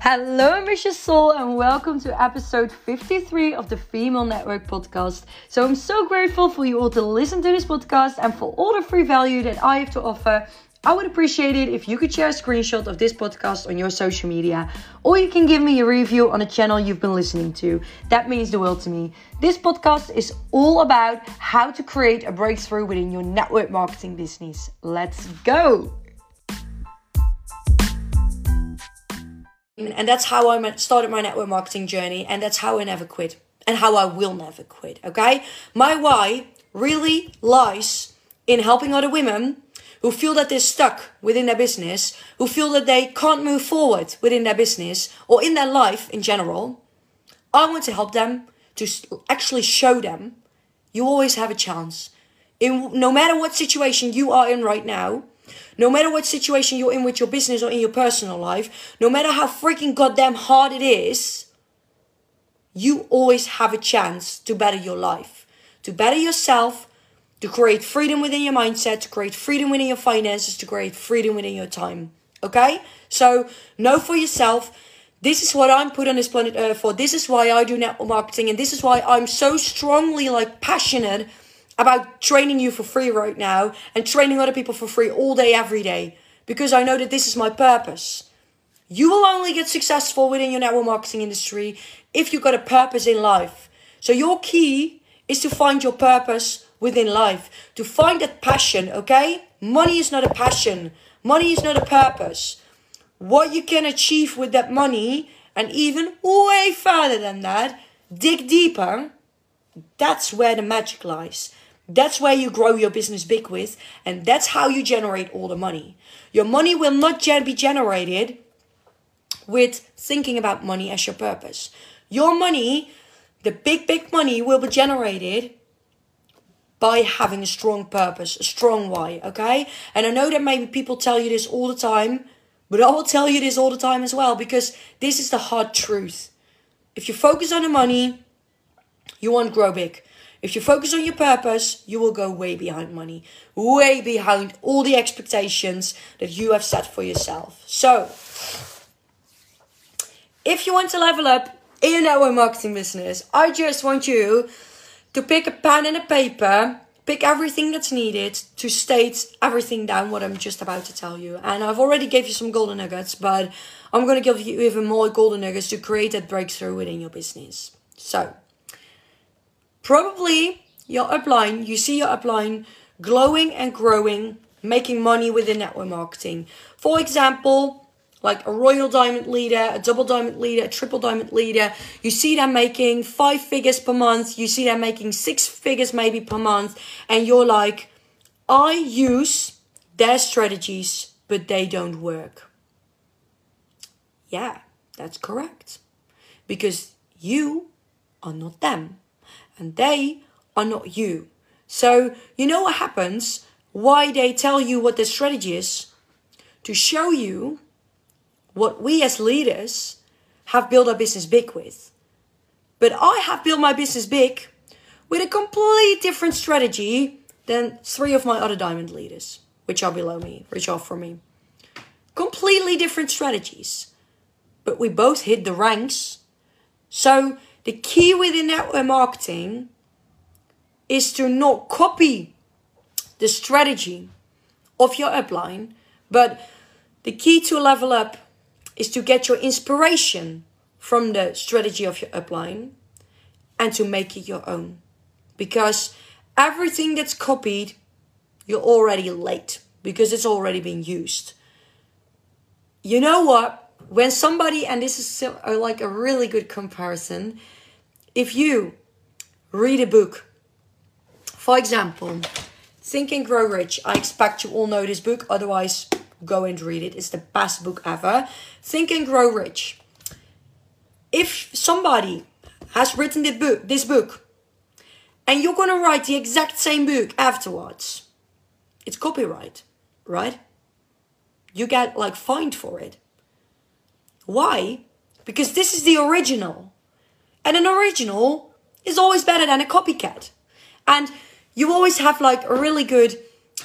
Hello, Miss Soul, and welcome to episode 53 of the Female Network podcast. So, I'm so grateful for you all to listen to this podcast and for all the free value that I have to offer. I would appreciate it if you could share a screenshot of this podcast on your social media, or you can give me a review on the channel you've been listening to. That means the world to me. This podcast is all about how to create a breakthrough within your network marketing business. Let's go! And that's how I started my network marketing journey, and that's how I never quit, and how I will never quit. Okay, my why really lies in helping other women who feel that they're stuck within their business, who feel that they can't move forward within their business or in their life in general. I want to help them to actually show them you always have a chance. In no matter what situation you are in right now, no matter what situation you're in with your business or in your personal life, no matter how freaking goddamn hard it is, you always have a chance to better your life, to better yourself, to create freedom within your mindset, to create freedom within your finances, to create freedom within your time. Okay? So, know for yourself. This is what I'm put on this planet Earth for. This is why I do network marketing, and this is why I'm so strongly like passionate about training you for free right now and training other people for free all day, every day, because I know that this is my purpose. You will only get successful within your network marketing industry if you've got a purpose in life. So, your key is to find your purpose within life, to find that passion, okay? Money is not a passion, money is not a purpose. What you can achieve with that money, and even way further than that, dig deeper, that's where the magic lies. That's where you grow your business big with, and that's how you generate all the money. Your money will not gen- be generated with thinking about money as your purpose. Your money, the big, big money, will be generated by having a strong purpose, a strong why, okay? And I know that maybe people tell you this all the time, but I will tell you this all the time as well because this is the hard truth. If you focus on the money, you won't grow big. If you focus on your purpose, you will go way behind money, way behind all the expectations that you have set for yourself. So, if you want to level up in network marketing business, I just want you to pick a pen and a paper, pick everything that's needed to state everything down what I'm just about to tell you. And I've already gave you some golden nuggets, but I'm going to give you even more golden nuggets to create that breakthrough within your business. So, Probably your upline, you see your upline glowing and growing, making money within network marketing. For example, like a royal diamond leader, a double diamond leader, a triple diamond leader, you see them making five figures per month, you see them making six figures maybe per month, and you're like, I use their strategies, but they don't work. Yeah, that's correct. Because you are not them and they are not you. So, you know what happens? Why they tell you what the strategy is? To show you what we as leaders have built our business big with. But I have built my business big with a completely different strategy than three of my other diamond leaders, which are below me, which are for me. Completely different strategies. But we both hit the ranks. So the key within network uh, marketing is to not copy the strategy of your upline, but the key to level up is to get your inspiration from the strategy of your upline and to make it your own. Because everything that's copied, you're already late because it's already been used. You know what? When somebody, and this is uh, like a really good comparison, if you read a book, for example, Think and Grow Rich, I expect you all know this book, otherwise, go and read it. It's the best book ever. Think and Grow Rich. If somebody has written this book, this book, and you're gonna write the exact same book afterwards, it's copyright, right? You get like fined for it. Why? Because this is the original. And an original is always better than a copycat. And you always have like a really good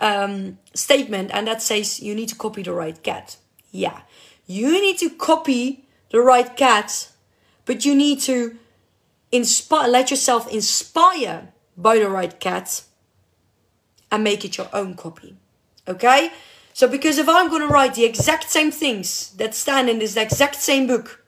um, statement, and that says you need to copy the right cat. Yeah. You need to copy the right cat, but you need to inspire, let yourself inspire by the right cat and make it your own copy. Okay? So, because if I'm going to write the exact same things that stand in this exact same book,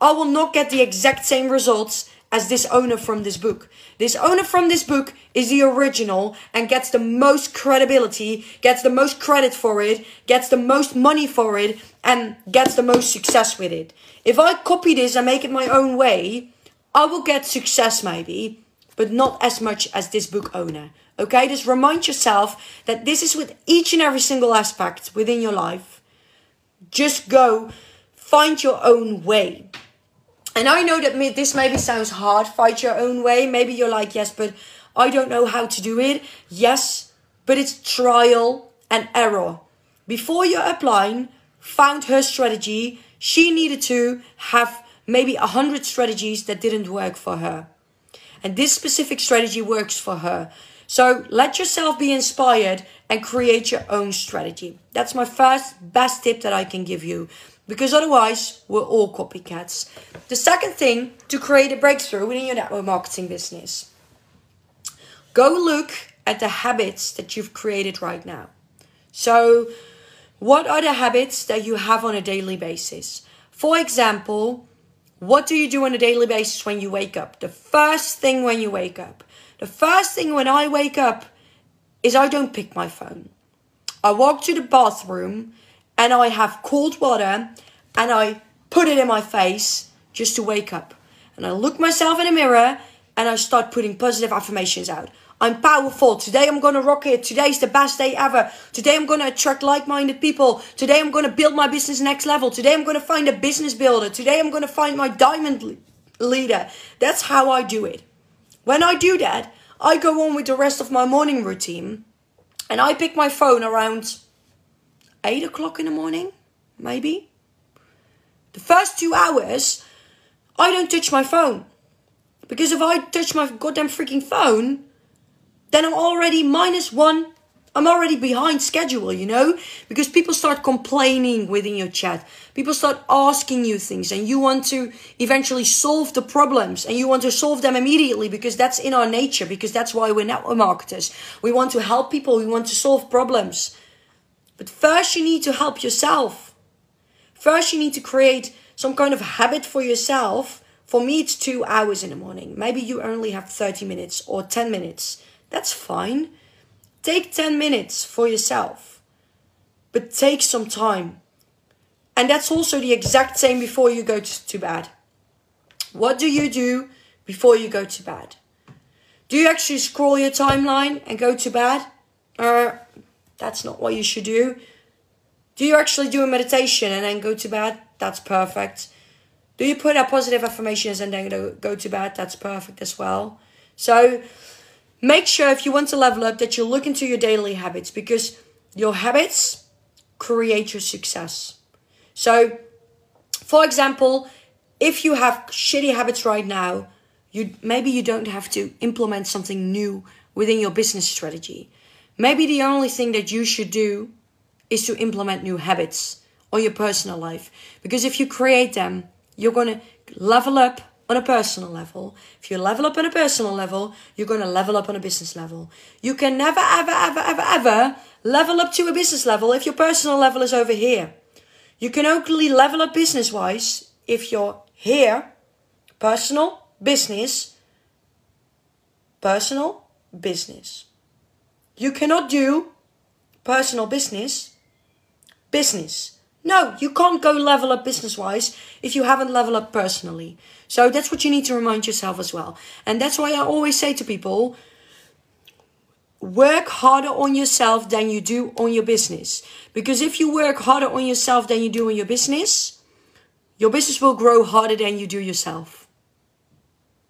I will not get the exact same results as this owner from this book. This owner from this book is the original and gets the most credibility, gets the most credit for it, gets the most money for it, and gets the most success with it. If I copy this and make it my own way, I will get success maybe, but not as much as this book owner. Okay, just remind yourself that this is with each and every single aspect within your life. Just go find your own way. And I know that this maybe sounds hard, fight your own way. Maybe you're like, yes, but I don't know how to do it. Yes, but it's trial and error. Before your upline, found her strategy, she needed to have maybe a hundred strategies that didn't work for her. And this specific strategy works for her. So let yourself be inspired and create your own strategy. That's my first best tip that I can give you because otherwise we're all copycats. The second thing to create a breakthrough within your network marketing business go look at the habits that you've created right now. So, what are the habits that you have on a daily basis? For example, what do you do on a daily basis when you wake up? The first thing when you wake up. The first thing when I wake up is I don't pick my phone. I walk to the bathroom and I have cold water and I put it in my face just to wake up. And I look myself in the mirror and I start putting positive affirmations out. I'm powerful. Today I'm to rock it. Today's the best day ever. Today I'm to attract like-minded people. Today I'm to build my business next level. Today I'm to find a business builder. Today I'm to find my diamond leader. That's how I do it. When I do that, I go on with the rest of my morning routine and I pick my phone around 8 o'clock in the morning, maybe. The first two hours, I don't touch my phone. Because if I touch my goddamn freaking phone, then I'm already minus one. I'm already behind schedule, you know? Because people start complaining within your chat. People start asking you things and you want to eventually solve the problems and you want to solve them immediately because that's in our nature, because that's why we're network marketers. We want to help people, we want to solve problems. But first, you need to help yourself. First, you need to create some kind of habit for yourself. For me, it's two hours in the morning. Maybe you only have 30 minutes or 10 minutes. That's fine. Take 10 minutes for yourself. But take some time. And that's also the exact same before you go to bed. What do you do before you go to bed? Do you actually scroll your timeline and go to bed? Or that's not what you should do. Do you actually do a meditation and then go to bed? That's perfect. Do you put out positive affirmations and then go to bed? That's perfect as well. So make sure if you want to level up that you look into your daily habits because your habits create your success. So, for example, if you have shitty habits right now, you maybe you don't have to implement something new within your business strategy. Maybe the only thing that you should do is to implement new habits on your personal life. Because if you create them, you're going to level up on a personal level. If you level up on a personal level, you're going to level up on a business level. You can never, ever, ever, ever, ever level up to a business level if your personal level is over here. You can only level up business wise if you're here, personal, business, personal, business. You cannot do personal business, business. No, you can't go level up business wise if you haven't leveled up personally. So that's what you need to remind yourself as well. And that's why I always say to people work harder on yourself than you do on your business. Because if you work harder on yourself than you do on your business, your business will grow harder than you do yourself.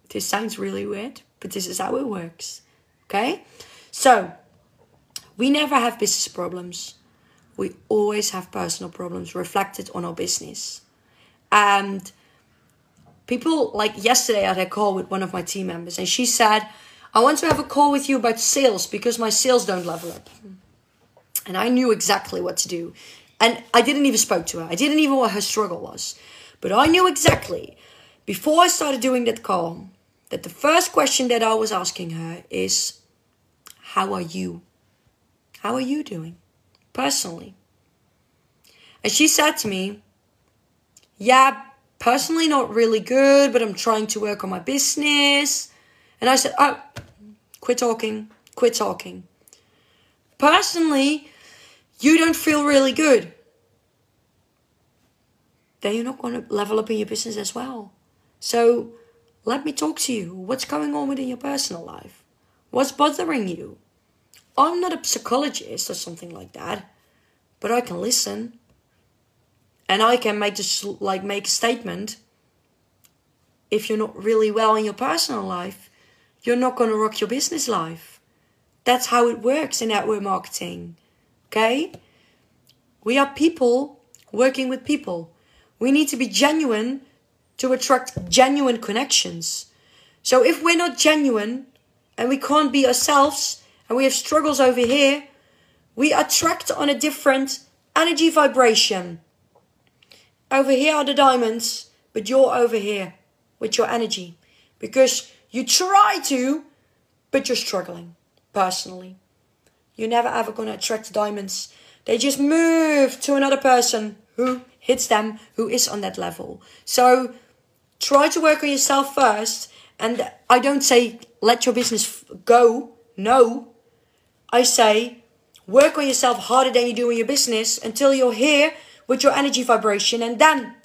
This sounds really weird, but this is how it works. Okay? So, we never have business problems. We always have personal problems reflected on our business. And people, like yesterday, I had a call with one of my team members, and she said, I want to have a call with you about sales because my sales don't level up. And I knew exactly what to do. And I didn't even spoke to her. I didn't even what her struggle was. But I knew exactly before I started doing that call that the first question that I was asking her is, How are you? How are you doing personally? And she said to me, Yeah, personally, not really good, but I'm trying to work on my business. And I said, Oh, quit talking, quit talking. Personally, you don't feel really good. Then you're not going to level up in your business as well. So let me talk to you. What's going on within your personal life? What's bothering you? I'm not a psychologist or something like that, but I can listen and I can make this like make a statement. If you're not really well in your personal life, you're not going to rock your business life. That's how it works in network marketing. Okay? We are people working with people. We need to be genuine to attract genuine connections. So if we're not genuine and we can't be ourselves and we have struggles over here, we attract on a different energy vibration. Over here are the diamonds, but you're over here with your energy because you try to, but you're struggling personally. You're never ever going to attract diamonds. They just move to another person who hits them, who is on that level. So try to work on yourself first. And I don't say let your business go. No. I say work on yourself harder than you do in your business until you're here with your energy vibration and then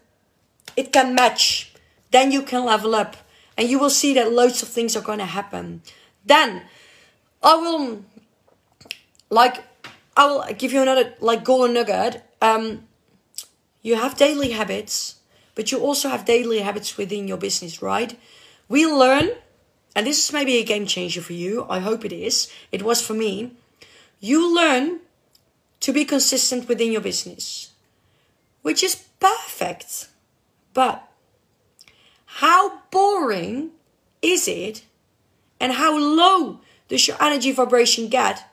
it can match. Then you can level up and you will see that loads of things are going to happen. Then I will like I will give you another like golden nugget. Um, you have daily habits, but you also have daily habits within your business, right? We learn, and this is maybe a game changer for you. I hope it is. It was for me. You learn to be consistent within your business which is perfect. But how boring is it and how low does your energy vibration get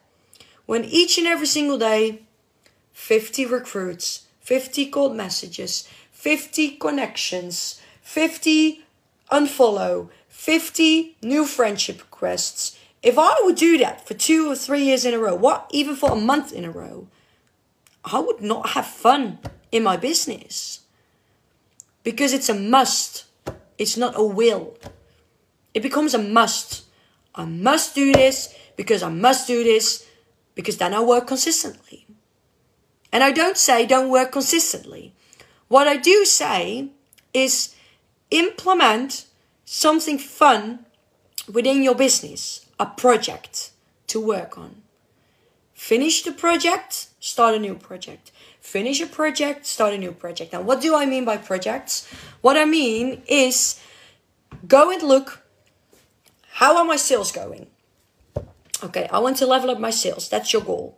when each and every single day 50 recruits, 50 cold messages, 50 connections, 50 unfollow, 50 new friendship requests. If I would do that for two or three years in a row, what even for a month in a row, I would not have fun in my business because it's a must. It's not a will. It becomes a must. I must do this because I must do this because then I work consistently. And I don't say don't work consistently. What I do say is implement something fun within your business, a project to work on. Finish the project, start a new project finish a project, start a new project. Now, what do I mean by projects? What I mean is go and look how are my sales going? Okay, I want to level up my sales. That's your goal.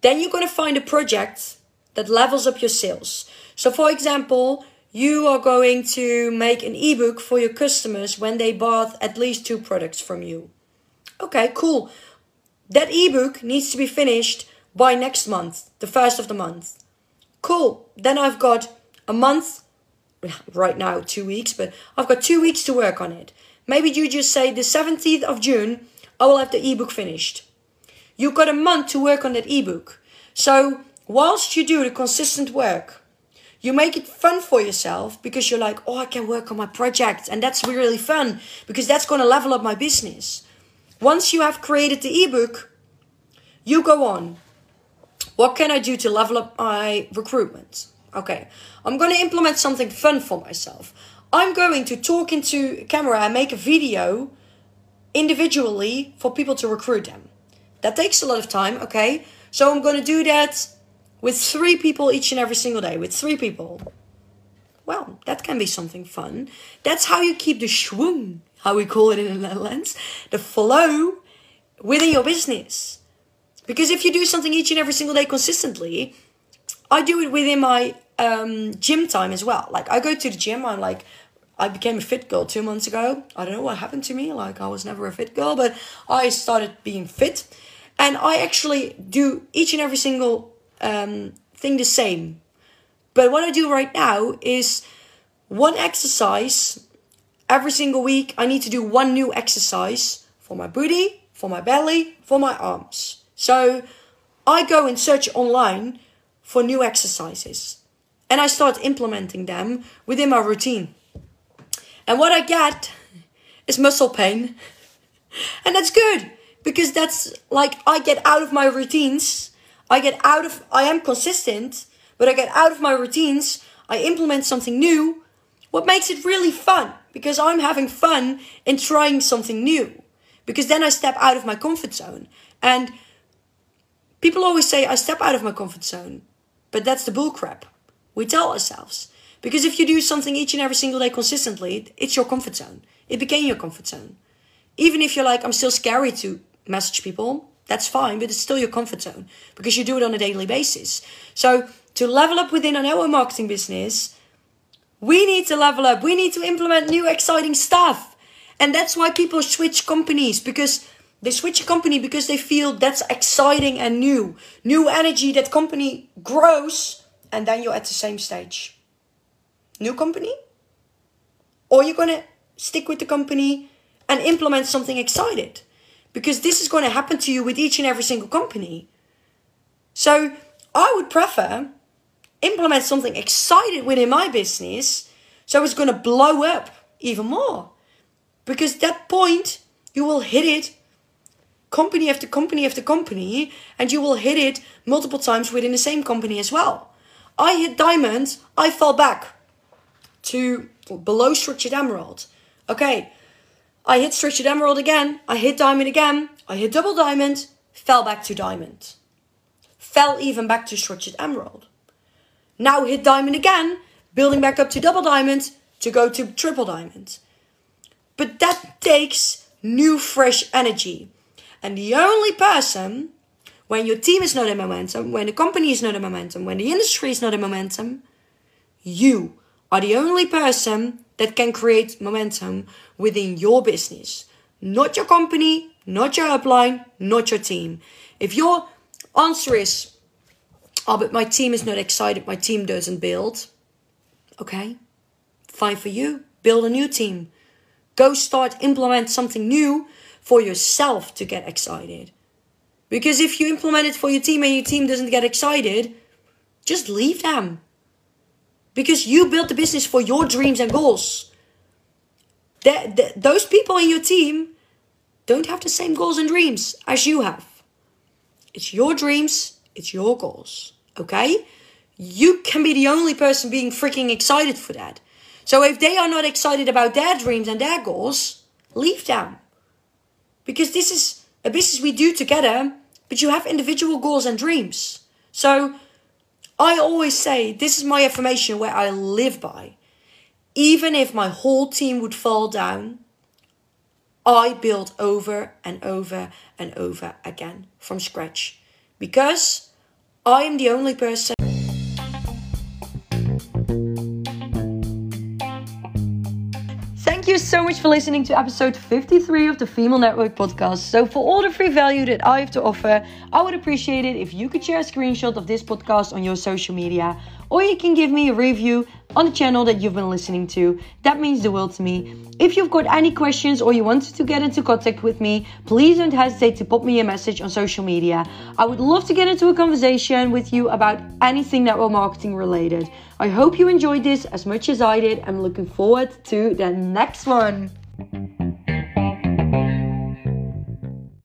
Then you're going to find a project that levels up your sales. So, for example, you are going to make an ebook for your customers when they bought at least two products from you. Okay, cool. That ebook needs to be finished by next month, the first of the month. Cool. Then I've got a month, right now, two weeks, but I've got two weeks to work on it. Maybe you just say the 17th of June, I will have the ebook finished. You've got a month to work on that ebook. So, whilst you do the consistent work, you make it fun for yourself because you're like, oh, I can work on my project, and that's really fun because that's going to level up my business. Once you have created the ebook, you go on what can I do to level up my recruitment? Okay, I'm going to implement something fun for myself. I'm going to talk into camera and make a video individually for people to recruit them. That takes a lot of time, okay? So I'm going to do that with three people each and every single day, with three people. Well, that can be something fun. That's how you keep the schwung, how we call it in the Netherlands, the flow within your business. Because if you do something each and every single day consistently, I do it within my um, gym time as well. Like I go to the gym, I'm like, I became a fit girl two months ago. I don't know what happened to me. Like I was never a fit girl, but I started being fit, and I actually do each and every single um, thing the same. But what I do right now is one exercise every single week. I need to do one new exercise for my booty, for my belly, for my arms. So I go and search online for new exercises and I start implementing them within my routine. And what I get is muscle pain. And that's good because that's like I get out of my routines. I get out of, I am consistent, but I get out of my routines. I implement something new. What makes it really fun? Because I'm having fun in trying something new. Because then I step out of my comfort zone. And people always say I step out of my comfort zone, but that's the bullcrap. We tell ourselves. Because if you do something each and every single day consistently, it's your comfort zone. It became your comfort zone. Even if you're like, I'm still scary to message people, that's fine, but it's still your comfort zone because you do it on a daily basis. So to level up within our marketing business, we need to level up. We need to implement new exciting stuff. And that's why people switch companies because they switch a company because they feel that's exciting and new. New energy, that company grows, and then you're at the same stage. New company? Or you're gonna stick with the company and implement something excited. Because this is going to happen to you with each and every single company. So I would prefer implement something excited within my business so it's going to blow up even more. Because that point, you will hit it company after company after company, and you will hit it multiple times within the same company as well. I hit diamonds, I fell back to below structured emerald. Okay, I hit structured emerald again, I hit diamond again, I hit double diamond, fell back to diamond. Fell even back to structured emerald. Now hit diamond again, building back up to double diamond to go to triple diamond. But that takes new fresh energy. And the only person, when your team is not in momentum, when the company is not in momentum, when the industry is not in momentum, you are the only person that can create momentum within your business. Not your company, not your upline, not your team. If your answer is, oh, but my team is not excited, my team doesn't build, okay, fine for you. Build a new team. Go start implement something new for yourself to get excited. Because if you implement it for your team and your team doesn't get excited, just leave them. Because you built the business for your dreams and goals. That, that, those people in your team don't have the same goals and dreams as you have. It's your dreams, it's your goals, okay? You can be the only person being freaking excited for that. So if they are not excited about their dreams and their goals, leave them. Because this is a business we do together, but you have individual goals and dreams. So I always say this is my affirmation where I live by. Even if my whole team would fall down, I build over and over and over again from scratch because I am the only person. Thank you so much for listening to episode 53 of the Female Network podcast. So, for all the free value that I have to offer, I would appreciate it if you could share a screenshot of this podcast on your social media, or you can give me a review on the channel that you've been listening to. That means the world to me. If you've got any questions or you wanted to get into contact with me, please don't hesitate to pop me a message on social media. I would love to get into a conversation with you about anything network marketing related. I hope you enjoyed this as much as I did. I'm looking forward to the next one.